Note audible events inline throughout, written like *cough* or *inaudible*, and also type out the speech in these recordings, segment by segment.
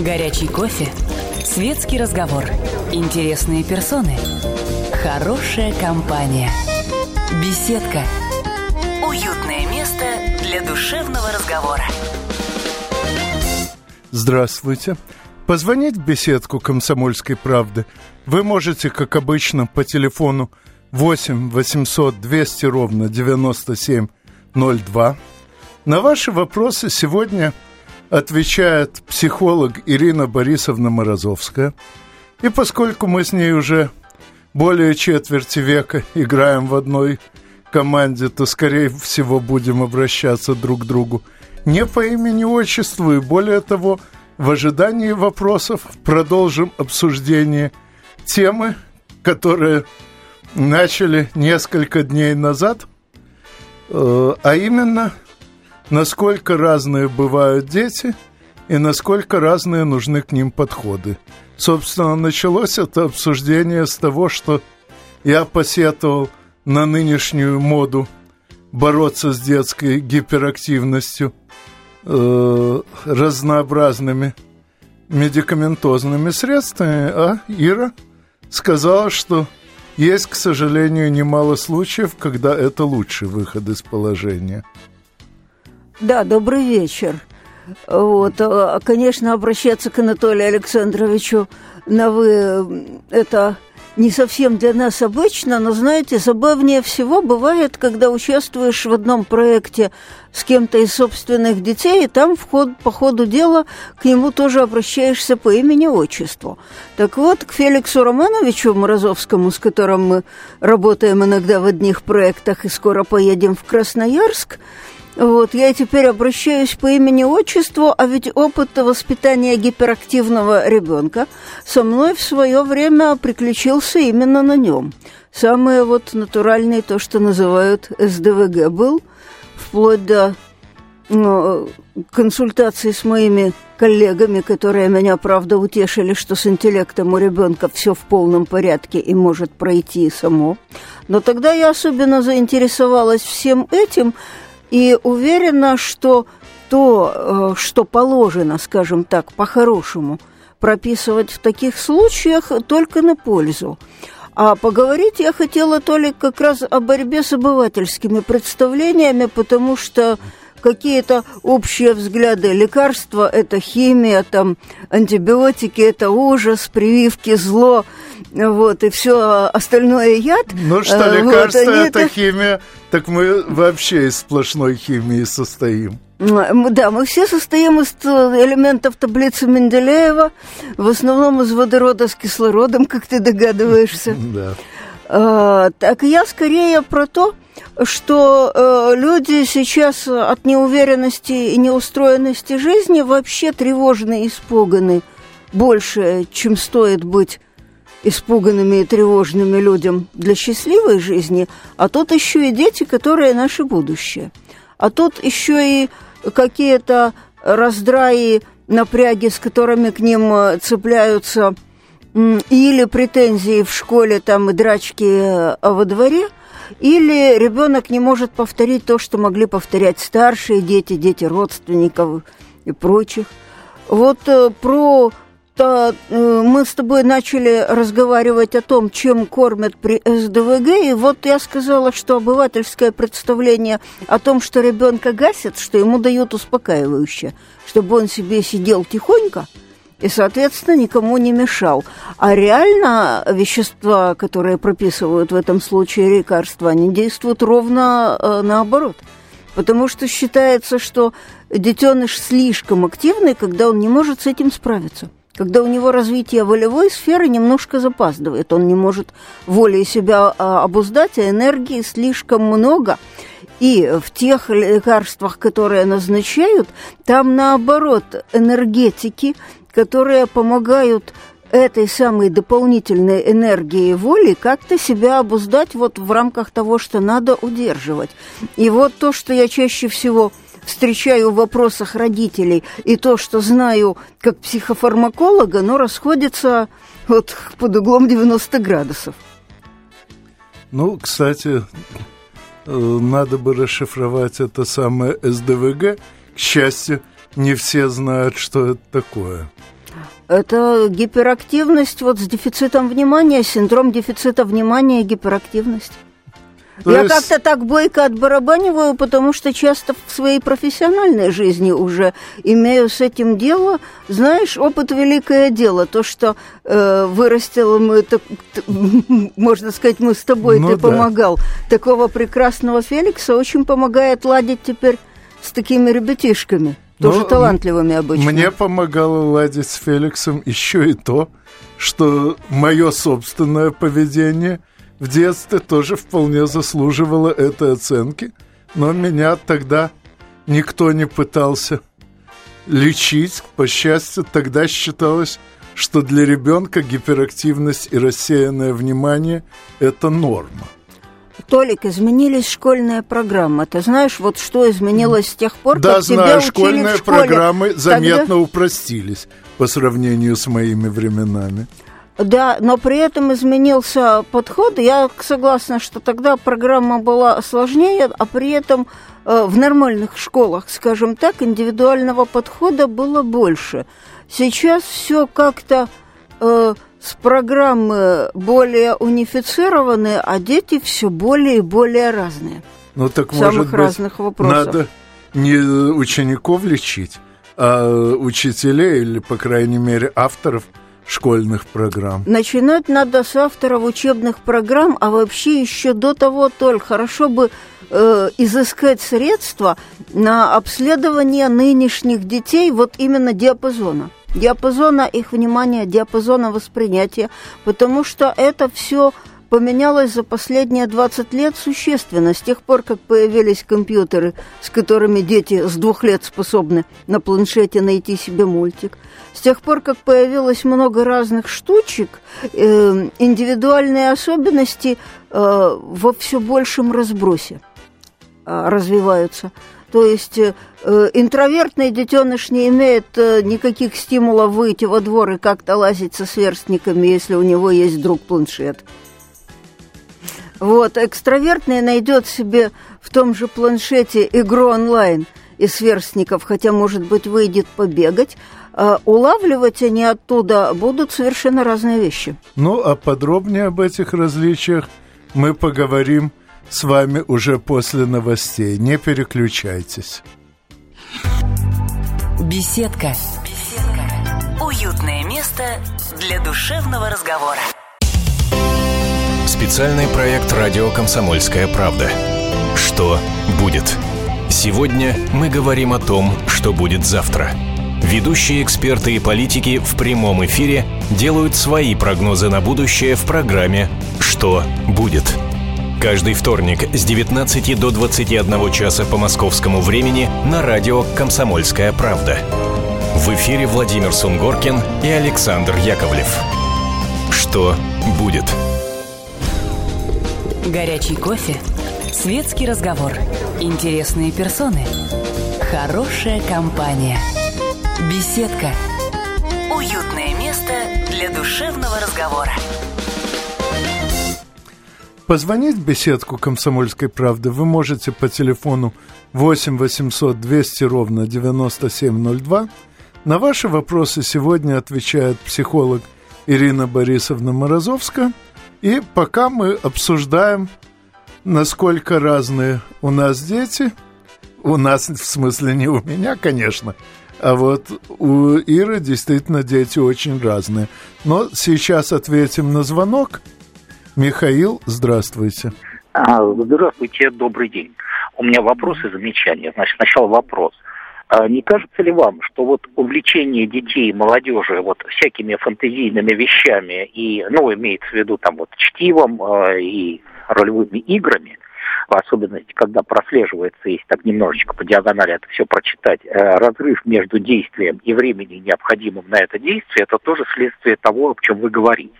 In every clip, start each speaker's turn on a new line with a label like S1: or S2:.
S1: Горячий кофе. Светский разговор. Интересные персоны. Хорошая компания. Беседка. Уютное место для душевного разговора.
S2: Здравствуйте. Позвонить в беседку «Комсомольской правды» вы можете, как обычно, по телефону 8 800 200 ровно 9702. На ваши вопросы сегодня отвечает психолог Ирина Борисовна Морозовская. И поскольку мы с ней уже более четверти века играем в одной команде, то, скорее всего, будем обращаться друг к другу не по имени-отчеству, и более того – в ожидании вопросов продолжим обсуждение темы, которые начали несколько дней назад, э, а именно, насколько разные бывают дети и насколько разные нужны к ним подходы. Собственно, началось это обсуждение с того, что я посетовал на нынешнюю моду бороться с детской гиперактивностью – э, разнообразными медикаментозными средствами, а Ира сказала, что есть, к сожалению, немало случаев, когда это лучший выход из положения.
S3: Да, добрый вечер. Вот, а, конечно, обращаться к Анатолию Александровичу на «вы» – это не совсем для нас обычно, но, знаете, забавнее всего бывает, когда участвуешь в одном проекте с кем-то из собственных детей, и там вход, по ходу дела к нему тоже обращаешься по имени-отчеству. Так вот, к Феликсу Романовичу Морозовскому, с которым мы работаем иногда в одних проектах и скоро поедем в Красноярск – вот, я теперь обращаюсь по имени-отчеству, а ведь опыт воспитания гиперактивного ребенка со мной в свое время приключился именно на нем. Самое вот натуральное, то, что называют СДВГ, был, вплоть до ну, консультации с моими коллегами, которые меня, правда, утешили, что с интеллектом у ребенка все в полном порядке и может пройти само. Но тогда я особенно заинтересовалась всем этим, и уверена, что то, э, что положено, скажем так, по-хорошему, прописывать в таких случаях только на пользу. А поговорить я хотела только как раз о борьбе с обывательскими представлениями, потому что какие-то общие взгляды. Лекарства – это химия, там, антибиотики – это ужас, прививки – зло, вот, и все остальное яд.
S2: Ну что, э, лекарства вот, – это химия, так мы вообще из сплошной химии состоим.
S3: Да, мы все состоим из элементов таблицы Менделеева, в основном из водорода с кислородом, как ты догадываешься. *laughs* Да. А, так я скорее про то, что э, люди сейчас от неуверенности и неустроенности жизни вообще тревожны и испуганы больше, чем стоит быть испуганными и тревожными людям для счастливой жизни, а тут еще и дети, которые наше будущее. А тут еще и какие-то раздраи, напряги, с которыми к ним э, цепляются, или претензии в школе там и драчки э, во дворе – или ребенок не может повторить то, что могли повторять старшие дети, дети родственников и прочих. Вот э, про то, э, мы с тобой начали разговаривать о том, чем кормят при СДВГ, и вот я сказала, что обывательское представление о том, что ребенка гасят, что ему дают успокаивающее, чтобы он себе сидел тихонько – и, соответственно, никому не мешал. А реально вещества, которые прописывают в этом случае лекарства, они действуют ровно э, наоборот. Потому что считается, что детеныш слишком активный, когда он не может с этим справиться. Когда у него развитие волевой сферы немножко запаздывает, он не может волей себя а, обуздать, а энергии слишком много. И в тех лекарствах, которые назначают, там наоборот энергетики которые помогают этой самой дополнительной энергии воли как-то себя обуздать вот в рамках того, что надо удерживать. И вот то, что я чаще всего встречаю в вопросах родителей, и то, что знаю как психофармаколога, но расходится вот под углом 90 градусов.
S2: Ну, кстати, э, надо бы расшифровать это самое СДВГ. К счастью, не все знают, что это такое.
S3: Это гиперактивность вот с дефицитом внимания, синдром дефицита внимания и гиперактивность. То Я есть... как-то так бойко отбарабаниваю, потому что часто в своей профессиональной жизни уже имею с этим дело. Знаешь, опыт великое дело. То, что э, вырастила мы, так, *laughs* можно сказать, мы с тобой, ну, ты да. помогал. Такого прекрасного Феликса очень помогает ладить теперь с такими ребятишками. Тоже ну, талантливыми обычно.
S2: Мне помогало ладить с Феликсом еще и то, что мое собственное поведение – в детстве тоже вполне заслуживала этой оценки, но меня тогда никто не пытался лечить. По счастью, тогда считалось, что для ребенка гиперактивность и рассеянное внимание – это норма.
S3: Толик, изменились школьные программы. Ты знаешь, вот что изменилось с тех пор,
S2: да, как знаю, тебя учили школьные в школе? программы заметно Тогда... упростились по сравнению с моими временами.
S3: Да, но при этом изменился подход. Я согласна, что тогда программа была сложнее, а при этом э, в нормальных школах, скажем так, индивидуального подхода было больше. Сейчас все как-то э, с программы более унифицированы, а дети все более и более разные.
S2: Ну так может самых быть, разных вопросов. надо не учеников лечить, а учителей или, по крайней мере, авторов – школьных программ?
S3: Начинать надо с авторов учебных программ, а вообще еще до того только хорошо бы э, изыскать средства на обследование нынешних детей вот именно диапазона. Диапазона их внимания, диапазона восприятия, потому что это все поменялось за последние 20 лет существенно. С тех пор, как появились компьютеры, с которыми дети с двух лет способны на планшете найти себе мультик. С тех пор, как появилось много разных штучек, э, индивидуальные особенности э, во все большем разбросе э, развиваются. То есть э, интровертный детеныш не имеет э, никаких стимулов выйти во двор и как-то лазить со сверстниками, если у него есть друг планшет. Вот, экстравертный найдет себе в том же планшете игру онлайн из сверстников, хотя, может быть, выйдет побегать, а улавливать они оттуда будут совершенно разные вещи.
S2: Ну, а подробнее об этих различиях мы поговорим с вами уже после новостей. Не переключайтесь.
S1: Беседка. Беседка. Уютное место для душевного разговора.
S4: Специальный проект «Радио Комсомольская правда». Что будет? Сегодня мы говорим о том, что будет завтра. Ведущие эксперты и политики в прямом эфире делают свои прогнозы на будущее в программе «Что будет?». Каждый вторник с 19 до 21 часа по московскому времени на радио «Комсомольская правда». В эфире Владимир Сунгоркин и Александр Яковлев. Что будет?
S1: Горячий кофе, светский разговор, интересные персоны, хорошая компания, беседка, уютное место для душевного разговора.
S2: Позвонить в беседку «Комсомольской правды» вы можете по телефону 8 800 200 ровно 9702. На ваши вопросы сегодня отвечает психолог Ирина Борисовна Морозовская – и пока мы обсуждаем, насколько разные у нас дети, у нас, в смысле, не у меня, конечно, а вот у Иры действительно дети очень разные. Но сейчас ответим на звонок. Михаил, здравствуйте.
S5: А, здравствуйте, добрый день. У меня вопрос и замечания. Значит, сначала вопрос. А не кажется ли вам, что вот увлечение детей и молодежи вот всякими фантазийными вещами и, ну, имеется в виду там вот чтивом э, и ролевыми играми, в особенности, когда прослеживается, если так немножечко по диагонали это все прочитать, э, разрыв между действием и временем, необходимым на это действие, это тоже следствие того, о чем вы говорите.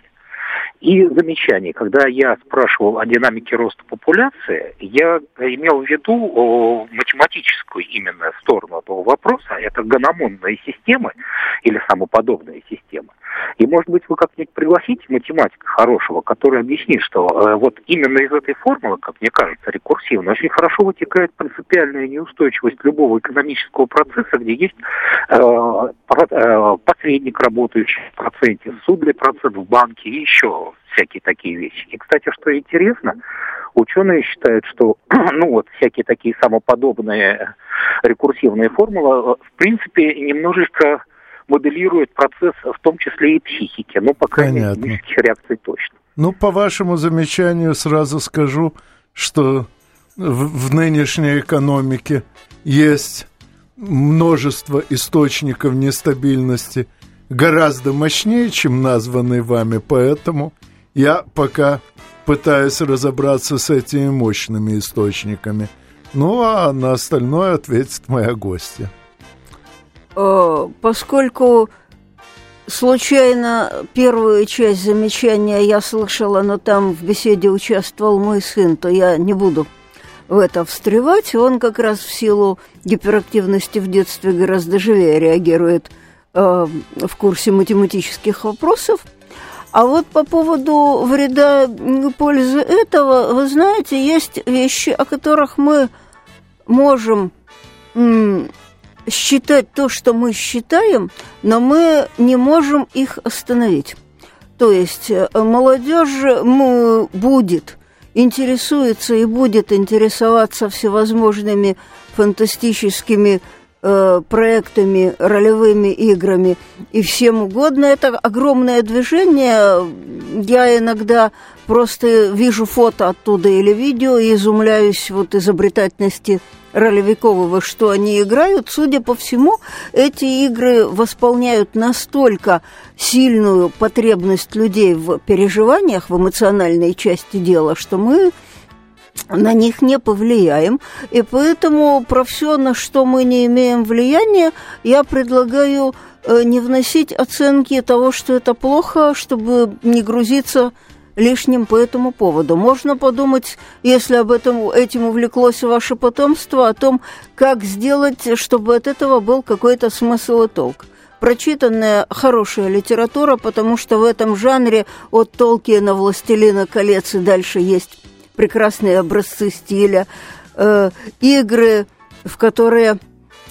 S5: И замечание, когда я спрашивал о динамике роста популяции, я имел в виду математическую именно сторону этого вопроса, это гономонные системы или самоподобные системы. И, может быть, вы как-нибудь пригласите математика хорошего, который объяснит, что э, вот именно из этой формулы, как мне кажется, рекурсивно, очень хорошо вытекает принципиальная неустойчивость любого экономического процесса, где есть э, э, посредник, работающий в проценте, судный процент в банке и еще всякие такие вещи. И, кстати, что интересно, ученые считают, что *clears throat* ну вот всякие такие самоподобные рекурсивные формулы в принципе немножечко моделируют процесс в том числе и психики, ну, по крайней мере, химических реакций точно.
S2: Ну, по вашему замечанию сразу скажу, что в, в нынешней экономике есть множество источников нестабильности гораздо мощнее, чем названный вами, поэтому я пока пытаюсь разобраться с этими мощными источниками. Ну, а на остальное ответит моя гостья.
S3: Э, поскольку случайно первую часть замечания я слышала, но там в беседе участвовал мой сын, то я не буду в это встревать. Он как раз в силу гиперактивности в детстве гораздо живее реагирует э, в курсе математических вопросов. А вот по поводу вреда и пользы этого, вы знаете, есть вещи, о которых мы можем считать то, что мы считаем, но мы не можем их остановить. То есть э, молодежь будет интересуется и будет интересоваться всевозможными фантастическими э, проектами, ролевыми играми и всем угодно. Это огромное движение. Я иногда просто вижу фото оттуда или видео и изумляюсь вот изобретательности ролевиков, во что они играют, судя по всему, эти игры восполняют настолько сильную потребность людей в переживаниях, в эмоциональной части дела, что мы на них не повлияем. И поэтому про все, на что мы не имеем влияния, я предлагаю э, не вносить оценки того, что это плохо, чтобы не грузиться лишним по этому поводу. Можно подумать, если об этом этим увлеклось ваше потомство, о том, как сделать, чтобы от этого был какой-то смысл и толк. Прочитанная хорошая литература, потому что в этом жанре от Толкиена «Властелина колец» и дальше есть прекрасные образцы стиля, э, игры, в которые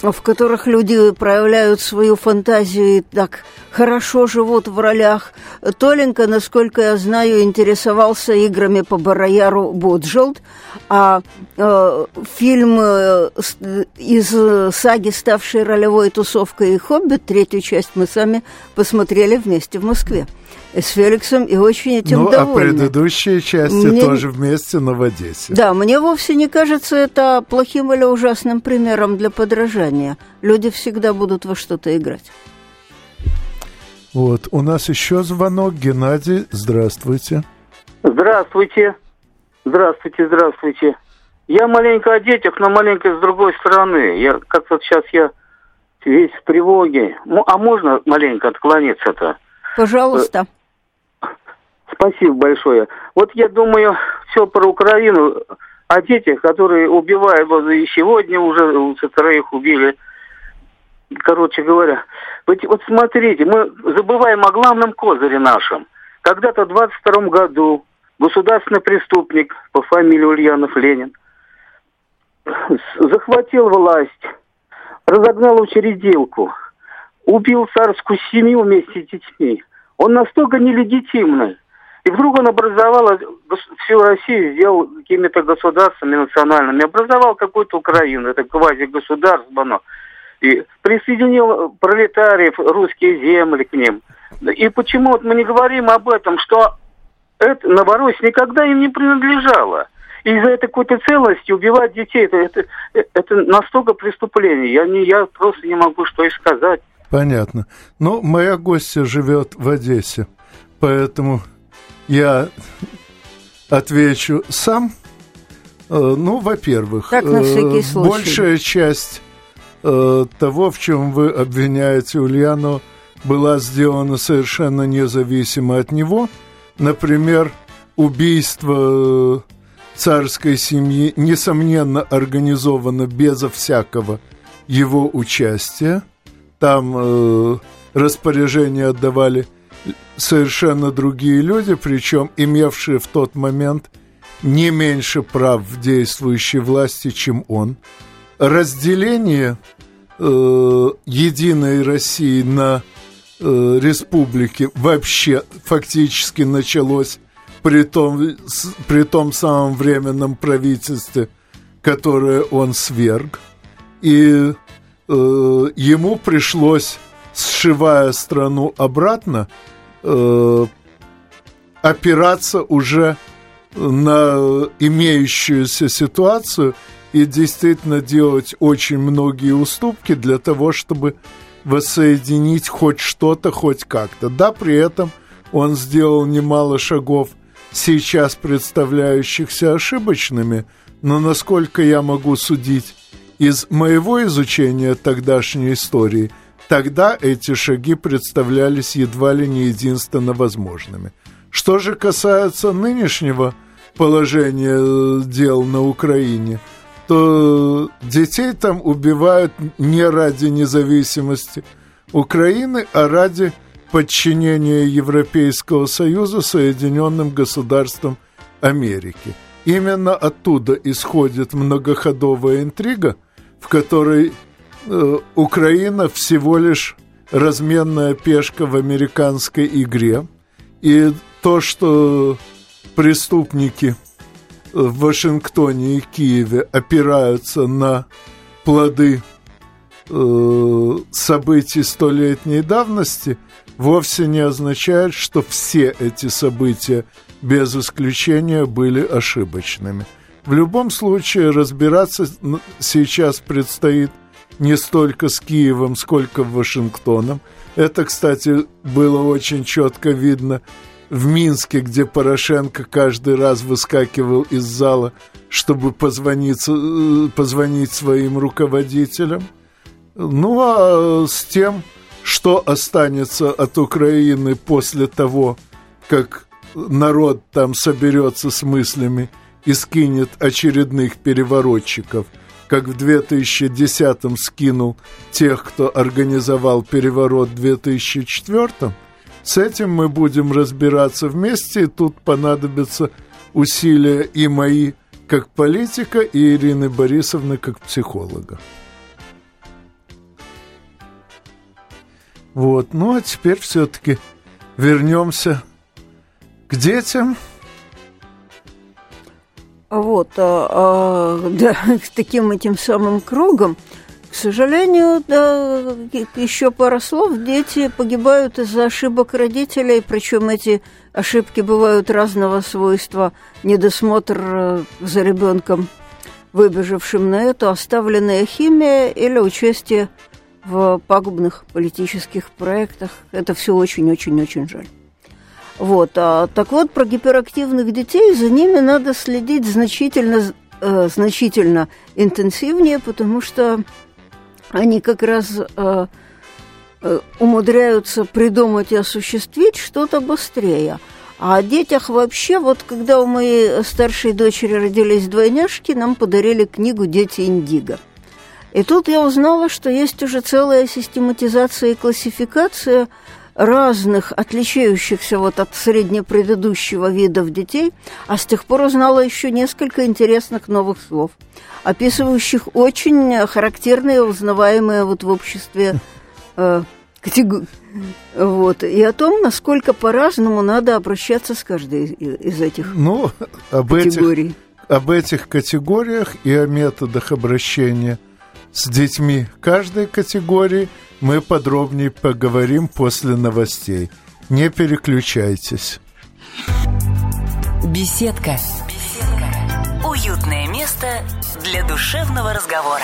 S3: в которых люди проявляют свою фантазию и так хорошо живут в ролях. Толенька, насколько я знаю, интересовался играми по Барояру Боджелд, а э, фильм э, из саги, ставшей ролевой тусовкой и «Хоббит», третью часть мы сами посмотрели вместе в Москве с Феликсом и очень этим
S2: ну,
S3: довольны.
S2: а предыдущие части мне... тоже вместе, но в Одессе.
S3: Да, мне вовсе не кажется это плохим или ужасным примером для подражания. Люди всегда будут во что-то играть.
S2: Вот, у нас еще звонок. Геннадий, здравствуйте.
S6: Здравствуйте. Здравствуйте, здравствуйте. Я маленько о детях, но маленько с другой стороны. Я как-то сейчас я весь в тревоге. А можно маленько отклониться-то?
S3: Пожалуйста.
S6: Спасибо большое. Вот я думаю, все про Украину, о детях, которые убивают, вот и сегодня уже троих убили. Короче говоря, вот, вот смотрите, мы забываем о главном козыре нашем. Когда-то в 22 году государственный преступник по фамилии Ульянов Ленин захватил власть, разогнал учредилку, убил царскую семью вместе с детьми. Он настолько нелегитимный, и вдруг он образовал всю Россию, сделал какими-то государствами национальными, образовал какую-то Украину, это квази-государство, оно, и присоединил пролетариев, русские земли к ним. И почему вот мы не говорим об этом, что это, Новороссия никогда им не принадлежала. И из-за этой какой-то целости убивать детей, это, это, это настолько преступление. Я, не, я просто не могу что и сказать.
S2: Понятно. Но моя гостья живет в Одессе, поэтому я отвечу сам. Э, ну, во-первых, э, большая часть э, того, в чем вы обвиняете Ульяну, была сделана совершенно независимо от него. Например, убийство царской семьи, несомненно, организовано безо всякого его участия. Там э, распоряжения отдавали совершенно другие люди, причем имевшие в тот момент не меньше прав в действующей власти, чем он. Разделение э, единой России на э, республики вообще фактически началось при том, с, при том самом временном правительстве, которое он сверг. И э, ему пришлось, сшивая страну обратно, э, опираться уже на имеющуюся ситуацию и действительно делать очень многие уступки для того, чтобы воссоединить хоть что-то, хоть как-то. Да, при этом он сделал немало шагов, сейчас представляющихся ошибочными, но насколько я могу судить из моего изучения тогдашней истории, тогда эти шаги представлялись едва ли не единственно возможными. Что же касается нынешнего положения э, дел на Украине, то детей там убивают не ради независимости Украины, а ради подчинения Европейского Союза Соединенным Государствам Америки. Именно оттуда исходит многоходовая интрига, в которой э, Украина всего лишь разменная пешка в американской игре. И то, что преступники в Вашингтоне и Киеве опираются на плоды э, событий столетней давности, вовсе не означает, что все эти события без исключения были ошибочными. В любом случае разбираться сейчас предстоит не столько с Киевом, сколько Вашингтоном. Это, кстати, было очень четко видно в Минске, где Порошенко каждый раз выскакивал из зала, чтобы позвонить, э, позвонить своим руководителям. Ну а с тем, что останется от Украины после того, как народ там соберется с мыслями и скинет очередных переворотчиков, как в 2010-м скинул тех, кто организовал переворот в 2004 с этим мы будем разбираться вместе, и тут понадобятся усилия и мои как политика, и Ирины Борисовны как психолога. Вот, ну а теперь все-таки вернемся к детям.
S3: Вот, а, да, *laughs* таким этим самым кругом – к сожалению, да, еще пара слов. Дети погибают из-за ошибок родителей, причем эти ошибки бывают разного свойства. Недосмотр э, за ребенком, выбежавшим на это, оставленная химия или участие в пагубных политических проектах. Это все очень-очень-очень жаль. Вот, а, так вот, про гиперактивных детей, за ними надо следить значительно, э, значительно интенсивнее, потому что они как раз э, э, умудряются придумать и осуществить что-то быстрее. А о детях вообще, вот когда у моей старшей дочери родились двойняшки, нам подарили книгу «Дети Индиго». И тут я узнала, что есть уже целая систематизация и классификация разных, отличающихся вот от среднепредыдущего видов детей, а с тех пор узнала еще несколько интересных новых слов – описывающих очень характерные, узнаваемые вот в обществе э, категории. Вот. И о том, насколько по-разному надо обращаться с каждой из этих ну, об категорий.
S2: Этих, об этих категориях и о методах обращения с детьми каждой категории мы подробнее поговорим после новостей. Не переключайтесь.
S1: Беседка. Беседка. Уютное место для душевного разговора.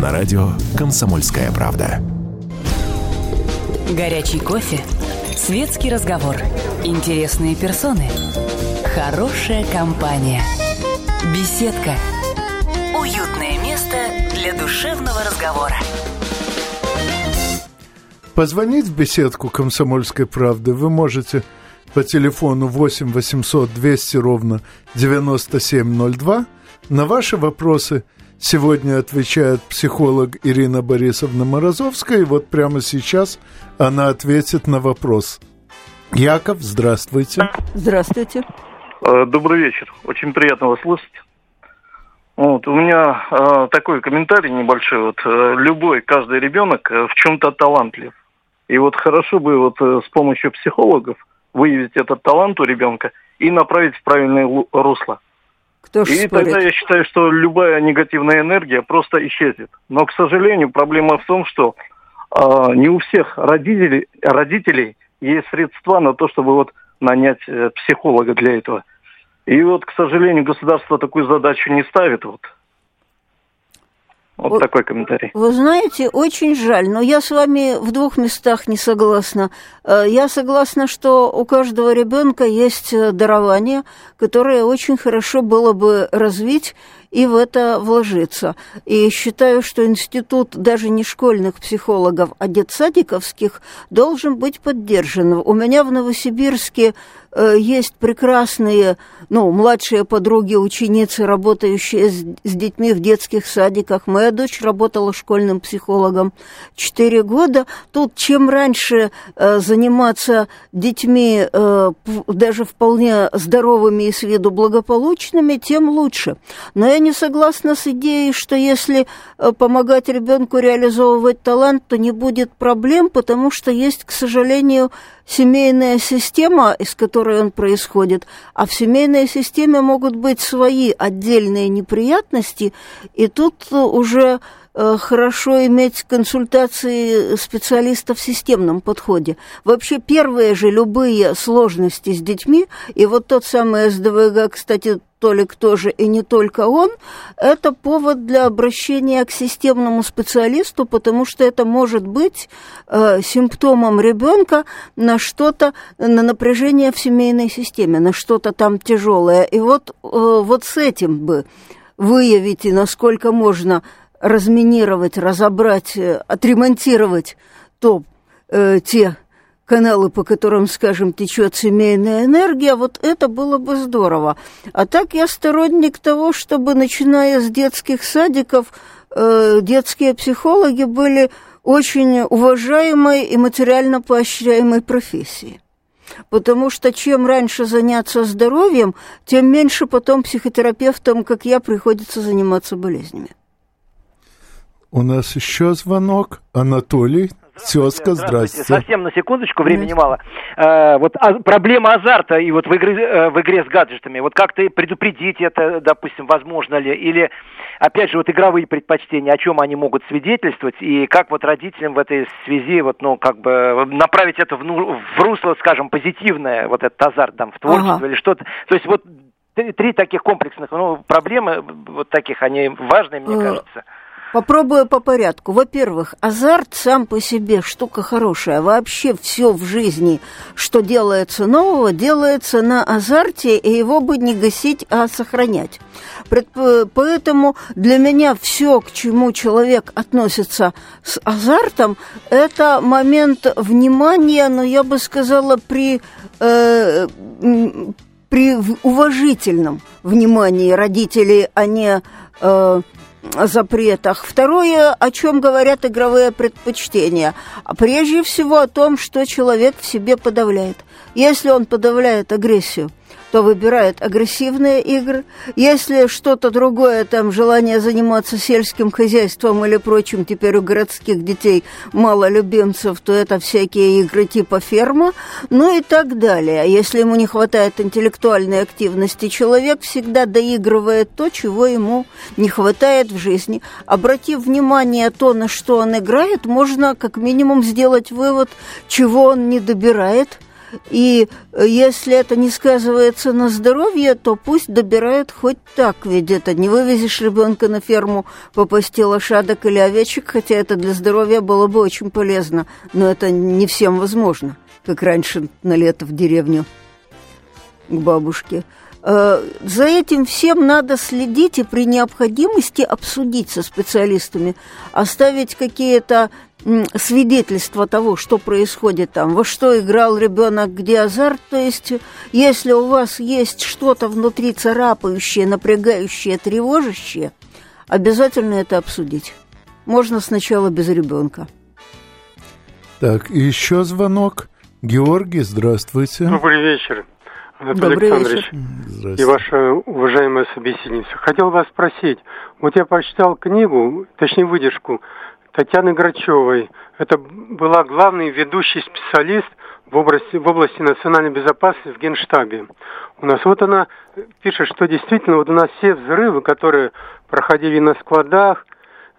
S4: на радио «Комсомольская правда».
S1: Горячий кофе, светский разговор, интересные персоны, хорошая компания, беседка, уютное место для душевного разговора.
S2: Позвонить в беседку «Комсомольской правды» вы можете по телефону 8 800 200 ровно 9702. На ваши вопросы сегодня отвечает психолог Ирина Борисовна Морозовская. И вот прямо сейчас она ответит на вопрос. Яков, здравствуйте.
S3: Здравствуйте.
S7: Э, добрый вечер. Очень приятно вас слышать. Вот, у меня э, такой комментарий небольшой. Вот, э, любой, каждый ребенок э, в чем-то талантлив. И вот хорошо бы вот э, с помощью психологов выявить этот талант у ребенка и направить в правильное русло.
S3: Кто ж
S7: и
S3: спорит?
S7: тогда я считаю, что любая негативная энергия просто исчезнет. Но, к сожалению, проблема в том, что э, не у всех родителей, родителей есть средства на то, чтобы вот нанять э, психолога для этого. И вот, к сожалению, государство такую задачу не ставит. Вот. Вот вы, такой комментарий.
S3: Вы знаете, очень жаль, но я с вами в двух местах не согласна. Э, я согласна, что у каждого ребенка есть э, дарование, которое очень хорошо было бы развить и в это вложиться. И считаю, что институт даже не школьных психологов, а детсадиковских должен быть поддержан. У меня в Новосибирске есть прекрасные, ну, младшие подруги, ученицы, работающие с, с детьми в детских садиках. Моя дочь работала школьным психологом четыре года. Тут чем раньше э, заниматься детьми э, даже вполне здоровыми и с виду благополучными, тем лучше. Но я не согласна с идеей, что если э, помогать ребенку реализовывать талант, то не будет проблем, потому что есть, к сожалению, семейная система, из которой он происходит, а в семейной системе могут быть свои отдельные неприятности, и тут уже э, хорошо иметь консультации специалистов в системном подходе. Вообще первые же любые сложности с детьми, и вот тот самый СДВГ, кстати, Толик тоже и не только он, это повод для обращения к системному специалисту, потому что это может быть э, симптомом ребенка на что-то, на напряжение в семейной системе, на что-то там тяжелое. И вот, э, вот с этим бы выявить и насколько можно разминировать, разобрать, э, отремонтировать то, э, те каналы, по которым, скажем, течет семейная энергия, вот это было бы здорово. А так я сторонник того, чтобы, начиная с детских садиков, э, детские психологи были очень уважаемой и материально поощряемой профессией. Потому что чем раньше заняться здоровьем, тем меньше потом психотерапевтам, как я, приходится заниматься болезнями.
S2: У нас еще звонок. Анатолий, Тезка, здрасте.
S8: Совсем на секундочку, времени мало. Э, вот а, проблема азарта и вот в игре, э, в игре с гаджетами. Вот как-то предупредить это, допустим, возможно ли? Или, опять же, вот игровые предпочтения, о чем они могут свидетельствовать? И как вот родителям в этой связи, вот, ну, как бы направить это в, ну, в русло, скажем, позитивное, вот этот азарт там в творчество ага. или что-то. То есть вот три, три таких комплексных ну, проблемы, вот таких, они важные, мне э, кажется.
S3: Попробую по порядку. Во-первых, азарт сам по себе штука хорошая. Вообще все в жизни, что делается нового, делается на азарте, и его бы не гасить, а сохранять. Поэтому для меня все, к чему человек относится с азартом, это момент внимания, но я бы сказала, при, э, при уважительном внимании родителей, а не... Э, запретах. Второе, о чем говорят игровые предпочтения. А прежде всего о том, что человек в себе подавляет. Если он подавляет агрессию – кто выбирает агрессивные игры. Если что-то другое, там желание заниматься сельским хозяйством или прочим, теперь у городских детей мало любимцев, то это всякие игры типа ферма, ну и так далее. Если ему не хватает интеллектуальной активности, человек всегда доигрывает то, чего ему не хватает в жизни. Обратив внимание то, на что он играет, можно как минимум сделать вывод, чего он не добирает – и э, если это не сказывается на здоровье, то пусть добирает хоть так, ведь это не вывезешь ребенка на ферму попасти лошадок или овечек, хотя это для здоровья было бы очень полезно, но это не всем возможно, как раньше на лето в деревню к бабушке. Э, за этим всем надо следить и при необходимости обсудить со специалистами, оставить какие-то свидетельства того, что происходит там, во что играл ребенок, где азарт. То есть, если у вас есть что-то внутри царапающее, напрягающее, тревожащее, обязательно это обсудить. Можно сначала без ребенка.
S2: Так, и еще звонок. Георгий, здравствуйте.
S9: Добрый вечер. Анатолий Добрый Александрович вечер. и ваша уважаемая собеседница. Хотел вас спросить, вот я прочитал книгу, точнее выдержку Татьяны Грачевой. Это была главный ведущий специалист в области, в области национальной безопасности в Генштабе. У нас вот она пишет, что действительно вот у нас все взрывы, которые проходили на складах,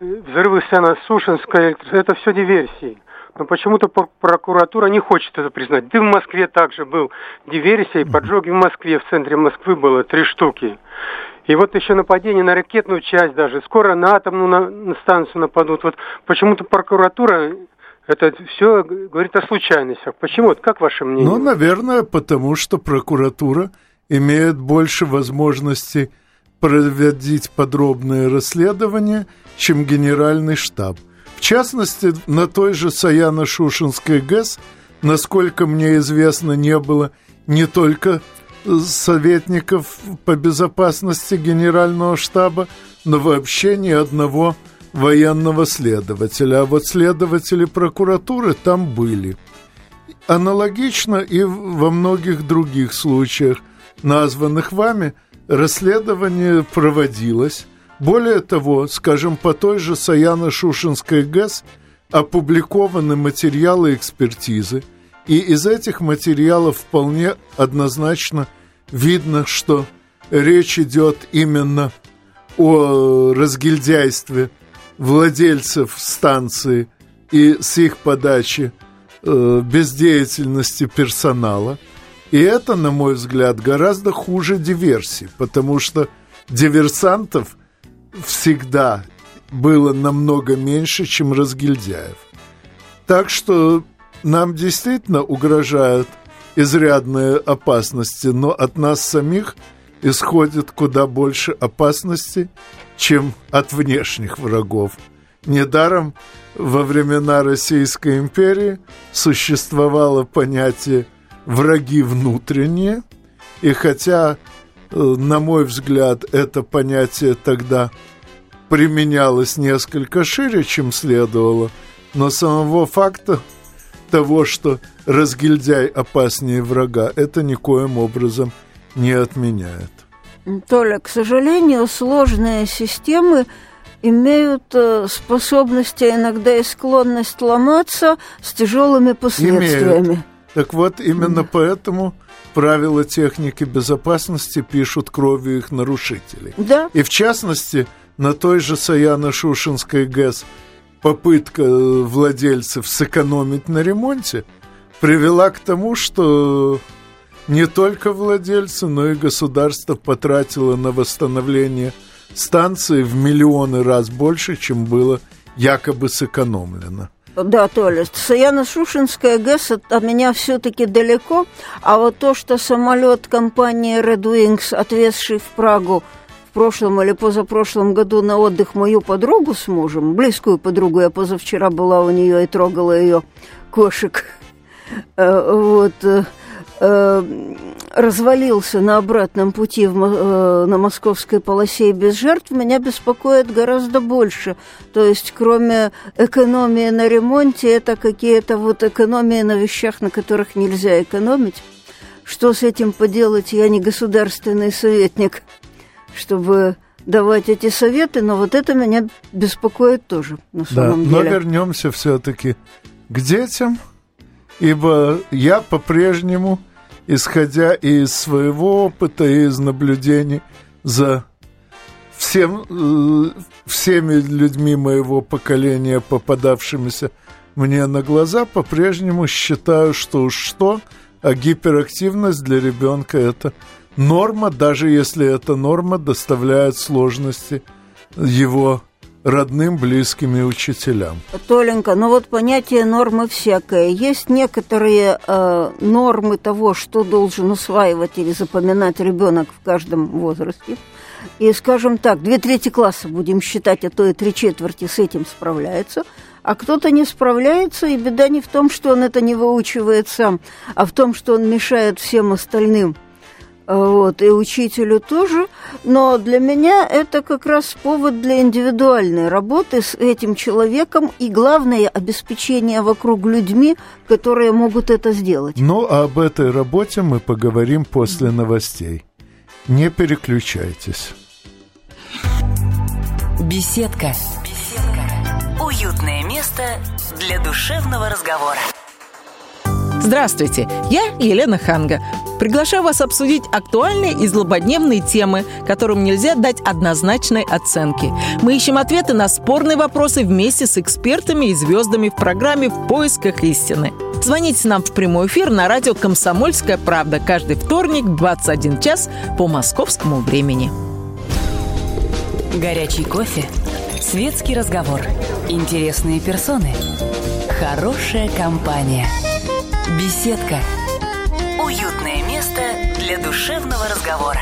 S9: взрывы Сена Сушинской, это все диверсии но почему-то прокуратура не хочет это признать. Да в Москве также был диверсия и поджоги в Москве, в центре Москвы было три штуки. И вот еще нападение на ракетную часть даже. Скоро на атомную на, на станцию нападут. Вот почему-то прокуратура это все говорит о случайностях. Почему? Вот как ваше мнение?
S2: Ну, наверное, потому что прокуратура имеет больше возможностей проводить подробные расследования, чем генеральный штаб. В частности, на той же Саяно-Шушинской ГЭС, насколько мне известно, не было не только советников по безопасности Генерального штаба, но вообще ни одного военного следователя. А вот следователи прокуратуры там были. Аналогично и во многих других случаях, названных вами, расследование проводилось, более того, скажем, по той же Саяно-Шушинской ГЭС опубликованы материалы экспертизы, и из этих материалов вполне однозначно видно, что речь идет именно о разгильдяйстве владельцев станции и с их подачи э, бездеятельности персонала. И это, на мой взгляд, гораздо хуже диверсии, потому что диверсантов – всегда было намного меньше, чем разгильдяев. Так что нам действительно угрожают изрядные опасности, но от нас самих исходит куда больше опасности, чем от внешних врагов. Недаром во времена Российской империи существовало понятие «враги внутренние», и хотя Э, на мой взгляд, это понятие тогда применялось несколько шире, чем следовало, но самого факта того, что разгильдяй опаснее врага, это никоим образом не отменяет.
S3: Толя, к сожалению, сложные системы имеют э, способность, а иногда и склонность ломаться с тяжелыми последствиями. Имеют.
S2: Так вот, именно mm. поэтому правила техники безопасности пишут кровью их нарушителей.
S3: Да.
S2: И в частности, на той же Саяно-Шушинской ГЭС попытка э, владельцев сэкономить на ремонте привела к тому, что не только владельцы, но и государство потратило на восстановление станции в миллионы раз больше, чем было якобы сэкономлено.
S3: Да, Толя, Саяно-Шушинская ГЭС от меня все-таки далеко, а вот то, что самолет компании Red Wings, отвезший в Прагу прошлом или позапрошлом году на отдых мою подругу с мужем, близкую подругу, я позавчера была у нее и трогала ее кошек, э, вот, э, Э, развалился на обратном пути в, на московской полосе и без жертв, меня беспокоит гораздо больше. То есть, кроме экономии на ремонте, это какие-то вот экономии на вещах, на которых нельзя экономить. Что с этим поделать? Я не государственный советник, чтобы давать эти советы, но вот это меня беспокоит тоже на самом
S2: да,
S3: деле.
S2: Но вернемся все-таки к детям – ибо я по-прежнему, исходя из своего опыта и из наблюдений за всем, э, всеми людьми моего поколения, попадавшимися мне на глаза, по-прежнему считаю, что уж что, а гиперактивность для ребенка это норма, даже если эта норма доставляет сложности его родным, близким и учителям.
S3: Толенька, ну вот понятие нормы всякое. Есть некоторые э, нормы того, что должен усваивать или запоминать ребенок в каждом возрасте. И, скажем так, две трети класса, будем считать, а то и три четверти с этим справляются, а кто-то не справляется, и беда не в том, что он это не выучивает сам, а в том, что он мешает всем остальным – вот, и учителю тоже. Но для меня это как раз повод для индивидуальной работы с этим человеком и, главное, обеспечение вокруг людьми, которые могут это сделать.
S2: Ну, а об этой работе мы поговорим после новостей. Не переключайтесь.
S1: Беседка. Беседка. Уютное место для душевного разговора.
S10: Здравствуйте, я Елена Ханга. Приглашаю вас обсудить актуальные и злободневные темы, которым нельзя дать однозначной оценки. Мы ищем ответы на спорные вопросы вместе с экспертами и звездами в программе «В поисках истины». Звоните нам в прямой эфир на радио «Комсомольская правда» каждый вторник в 21 час по московскому времени.
S1: Горячий кофе, светский разговор, интересные персоны, хорошая компания, беседка – душевного разговора.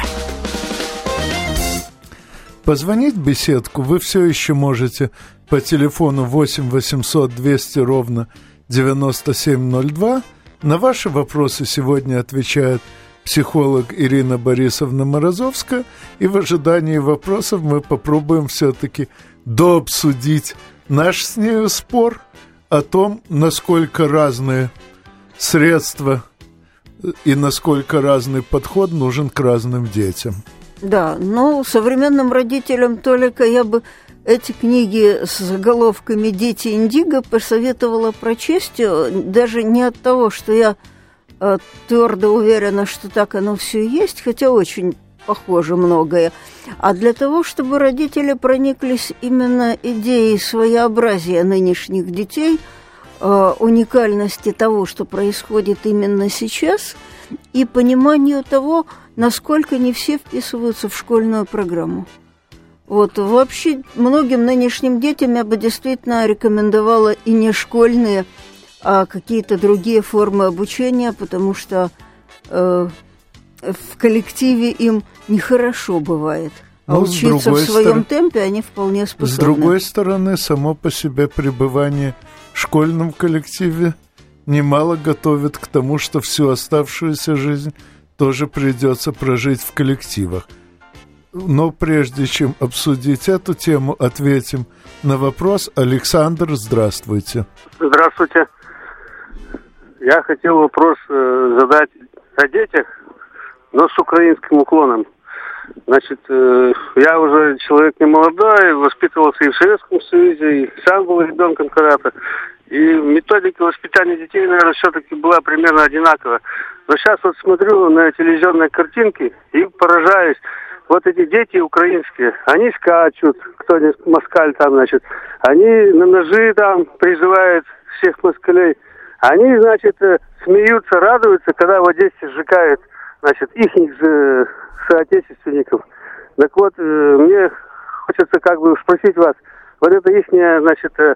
S2: Позвонить в беседку вы все еще можете по телефону 8 800 200 ровно 9702. На ваши вопросы сегодня отвечает психолог Ирина Борисовна Морозовская. И в ожидании вопросов мы попробуем все-таки дообсудить наш с нею спор о том, насколько разные средства и насколько разный подход нужен к разным детям.
S3: Да, ну, современным родителям только я бы эти книги с заголовками «Дети Индиго» посоветовала прочесть, э, даже не от того, что я э, твердо уверена, что так оно все и есть, хотя очень похоже многое, а для того, чтобы родители прониклись именно идеей своеобразия нынешних детей – Э, уникальности того, что происходит именно сейчас, и пониманию того, насколько не все вписываются в школьную программу. Вот вообще многим нынешним детям я бы действительно рекомендовала и не школьные, а какие-то другие формы обучения, потому что э, в коллективе им нехорошо бывает. А ну, учиться в своем стор... темпе они вполне способны.
S2: С другой стороны, само по себе пребывание в школьном коллективе немало готовит к тому, что всю оставшуюся жизнь тоже придется прожить в коллективах. Но прежде чем обсудить эту тему, ответим на вопрос. Александр, здравствуйте.
S6: Здравствуйте. Я хотел вопрос э, задать о детях, но с украинским уклоном. Значит, э, я уже человек не молодой, воспитывался и в Советском Союзе, и сам был ребенком когда-то. И методика воспитания детей, наверное, все-таки была примерно одинакова. Но сейчас вот смотрю на телевизионные картинки и поражаюсь. Вот эти дети украинские, они скачут, кто-нибудь москаль там, значит, они на ножи там призывают всех москалей. Они, значит, э, смеются, радуются, когда в Одессе сжигают, значит, их соотечественников. Так вот, э, мне хочется как бы спросить вас, вот это их, значит, э,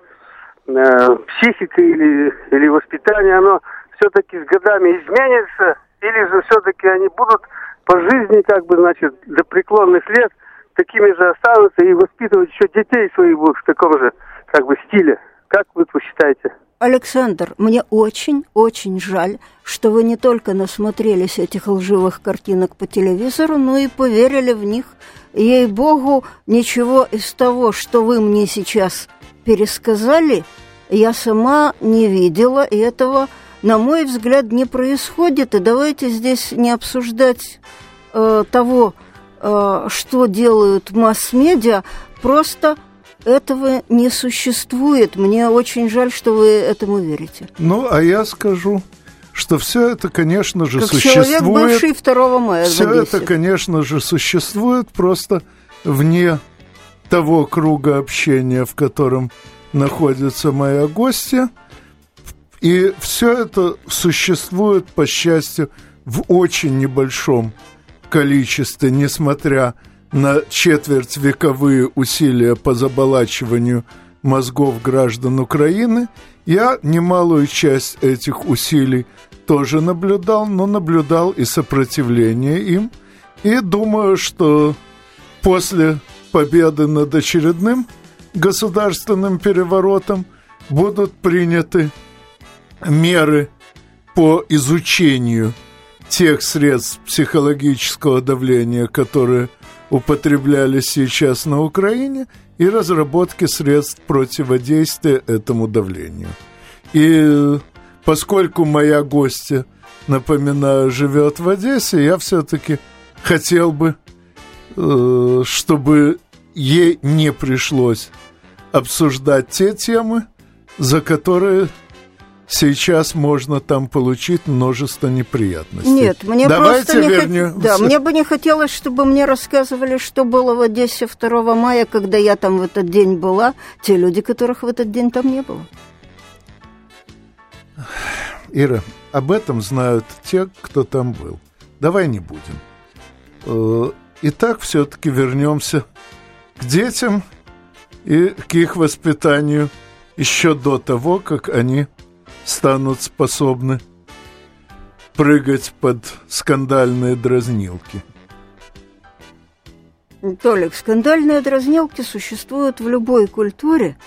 S6: э, психика или, или воспитание, оно все-таки с годами изменится, или же все-таки они будут по жизни, как бы, значит, до преклонных лет такими же останутся и воспитывать еще детей своих будут в таком же, как бы, стиле. Как вы считаете?
S3: Александр, мне очень-очень жаль, что вы не только насмотрелись этих лживых картинок по телевизору, но и поверили в них. Ей-богу, ничего из того, что вы мне сейчас пересказали, я сама не видела, и этого, на мой взгляд, не происходит. И давайте здесь не обсуждать э, того, э, что делают масс-медиа, просто этого не существует. Мне очень жаль, что вы этому верите.
S2: Ну, а я скажу, что все это, конечно же,
S3: как
S2: существует.
S3: Человек, бывший 2 мая
S2: Все это, конечно же, существует просто вне того круга общения, в котором находится моя гостья. И все это существует, по счастью, в очень небольшом количестве, несмотря на четверть вековые усилия по заболачиванию мозгов граждан Украины, я немалую часть этих усилий тоже наблюдал, но наблюдал и сопротивление им. И думаю, что после победы над очередным государственным переворотом будут приняты меры по изучению тех средств психологического давления, которые употреблялись сейчас на Украине, и разработки средств противодействия этому давлению. И поскольку моя гостья, напоминаю, живет в Одессе, я все-таки хотел бы, э, чтобы ей не пришлось обсуждать те темы, за которые сейчас можно там получить множество неприятностей.
S3: Нет, мне Давайте просто не хот... да, мне бы не хотелось, чтобы мне рассказывали, что было в Одессе 2 мая, когда я там в этот день была, те люди, которых в этот день там не было.
S2: Ира, об этом знают те, кто там был. Давай не будем. Э, итак, все-таки вернемся к детям и к их воспитанию еще до того, как они станут способны прыгать под скандальные дразнилки.
S3: Толик, скандальные дразнилки существуют в любой культуре,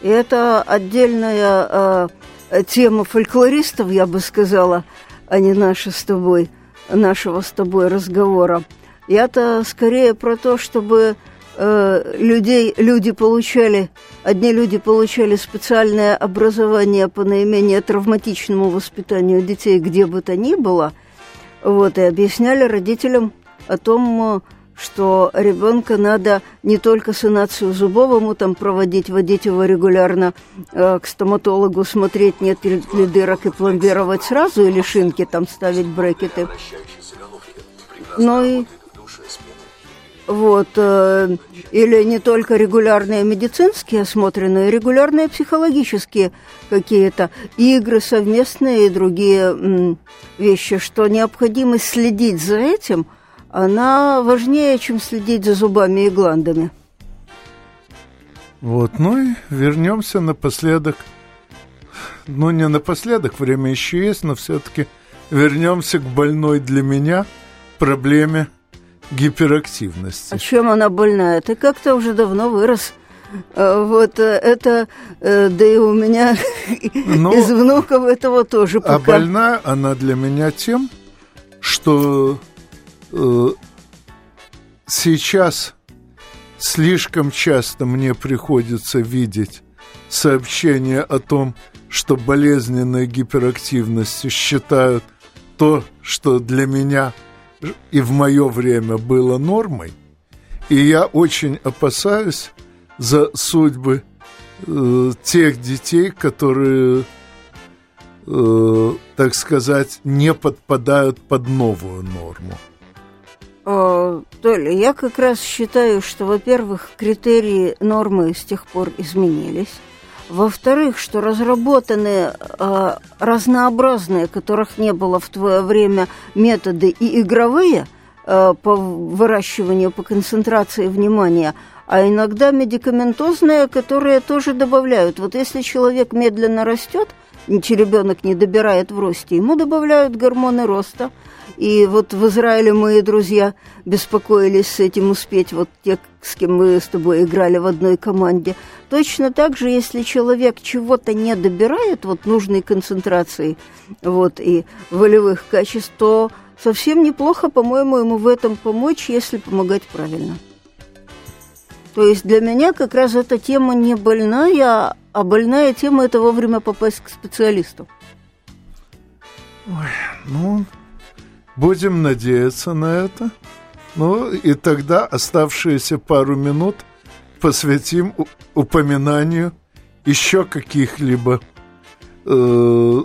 S3: и это отдельная э, тема фольклористов, я бы сказала, а не наша с тобой, нашего с тобой разговора. Я-то скорее про то, чтобы э, людей, люди получали, одни люди получали специальное образование по наименее травматичному воспитанию детей, где бы то ни было, вот, и объясняли родителям о том, что ребенка надо не только санацию зубовому там проводить, водить его регулярно э, к стоматологу, смотреть, нет ли дырок и пломбировать сразу, или шинки там ставить брекеты, но и вот, э, или не только регулярные медицинские осмотры, но и регулярные психологические какие-то игры совместные и другие вещи, что необходимость следить за этим, она важнее, чем следить за зубами и гландами.
S2: Вот, ну и вернемся напоследок. Ну, не напоследок, время еще есть, но все-таки вернемся к больной для меня проблеме – гиперактивности.
S3: А чем она больная? Ты как-то уже давно вырос. А, вот э, это, э, да и у меня *laughs* Но, из внуков этого тоже
S2: пока. А больна она для меня тем, что э, сейчас слишком часто мне приходится видеть сообщения о том, что болезненной гиперактивностью считают то, что для меня – и в мое время было нормой, и я очень опасаюсь за судьбы э, тех детей, которые, э, так сказать, не подпадают под новую норму.
S3: О, Толя, я как раз считаю, что, во-первых, критерии нормы с тех пор изменились. Во-вторых, что разработаны э, разнообразные, которых не было в твое время, методы и игровые э, по выращиванию, по концентрации внимания, а иногда медикаментозные, которые тоже добавляют. Вот если человек медленно растет, ребенок не добирает в росте, ему добавляют гормоны роста – и вот в Израиле мои друзья беспокоились с этим успеть, вот те, с кем мы с тобой играли в одной команде. Точно так же, если человек чего-то не добирает, вот нужной концентрации вот, и волевых качеств, то совсем неплохо, по-моему, ему в этом помочь, если помогать правильно. То есть для меня как раз эта тема не больная, а больная тема – это вовремя попасть к специалисту.
S2: Ой, ну, Будем надеяться на это. Ну, и тогда оставшиеся пару минут посвятим упоминанию еще каких-либо э,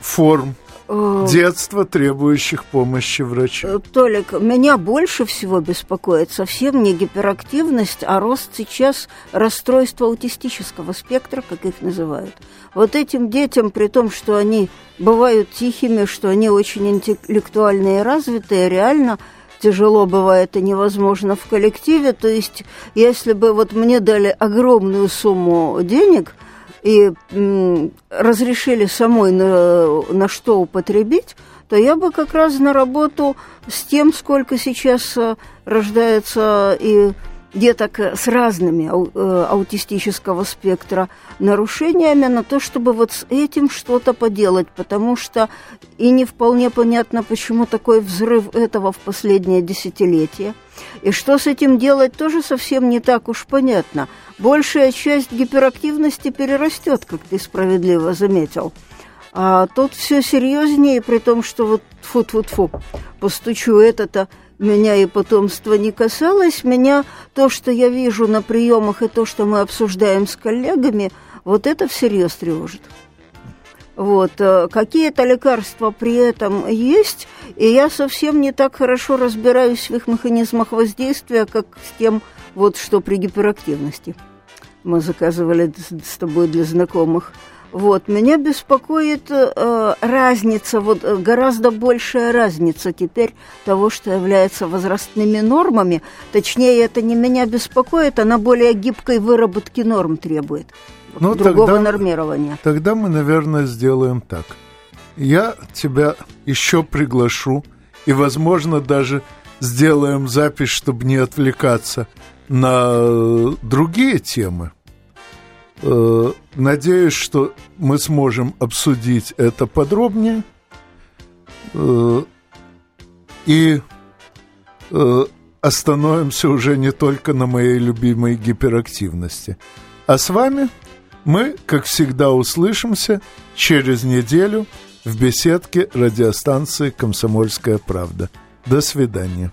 S2: форм Э, детства, требующих помощи врача. Э,
S3: Толик, меня больше всего беспокоит совсем не гиперактивность, а рост сейчас расстройства аутистического спектра, как их называют. Вот этим детям, при том, что они бывают тихими, что они очень интеллектуальные и развитые, реально тяжело бывает и невозможно в коллективе. То есть, если бы вот мне дали огромную сумму денег и разрешили самой на, на что употребить, то я бы как раз на работу с тем, сколько сейчас э, рождается и деток с разными э, аутистического спектра нарушениями на то, чтобы вот с этим что-то поделать, потому что и не вполне понятно, почему такой взрыв этого в последнее десятилетие. И что с этим делать, тоже совсем не так уж понятно. Большая часть гиперактивности перерастет, как ты справедливо заметил. А тут все серьезнее, при том, что вот фу-фу-фу, постучу это-то, меня и потомство не касалось, меня то, что я вижу на приемах и то, что мы обсуждаем с коллегами, вот это всерьез тревожит. Вот, э, какие-то лекарства при этом есть, и я совсем не так хорошо разбираюсь в их механизмах воздействия, как с тем, вот что при гиперактивности. Мы заказывали с тобой для знакомых. Вот, меня беспокоит э, разница, вот э, гораздо большая разница теперь того, что является возрастными нормами. Точнее, это не меня беспокоит, она более гибкой выработки норм требует. Ну, другого тогда, нормирования.
S2: Тогда мы, наверное, сделаем так. Я тебя еще приглашу, и, возможно, даже сделаем запись, чтобы не отвлекаться на другие темы. Э, надеюсь, что мы сможем обсудить это подробнее. Э, и э, остановимся уже не только на моей любимой гиперактивности. А с вами мы, как всегда, услышимся через неделю в беседке радиостанции «Комсомольская правда». До свидания.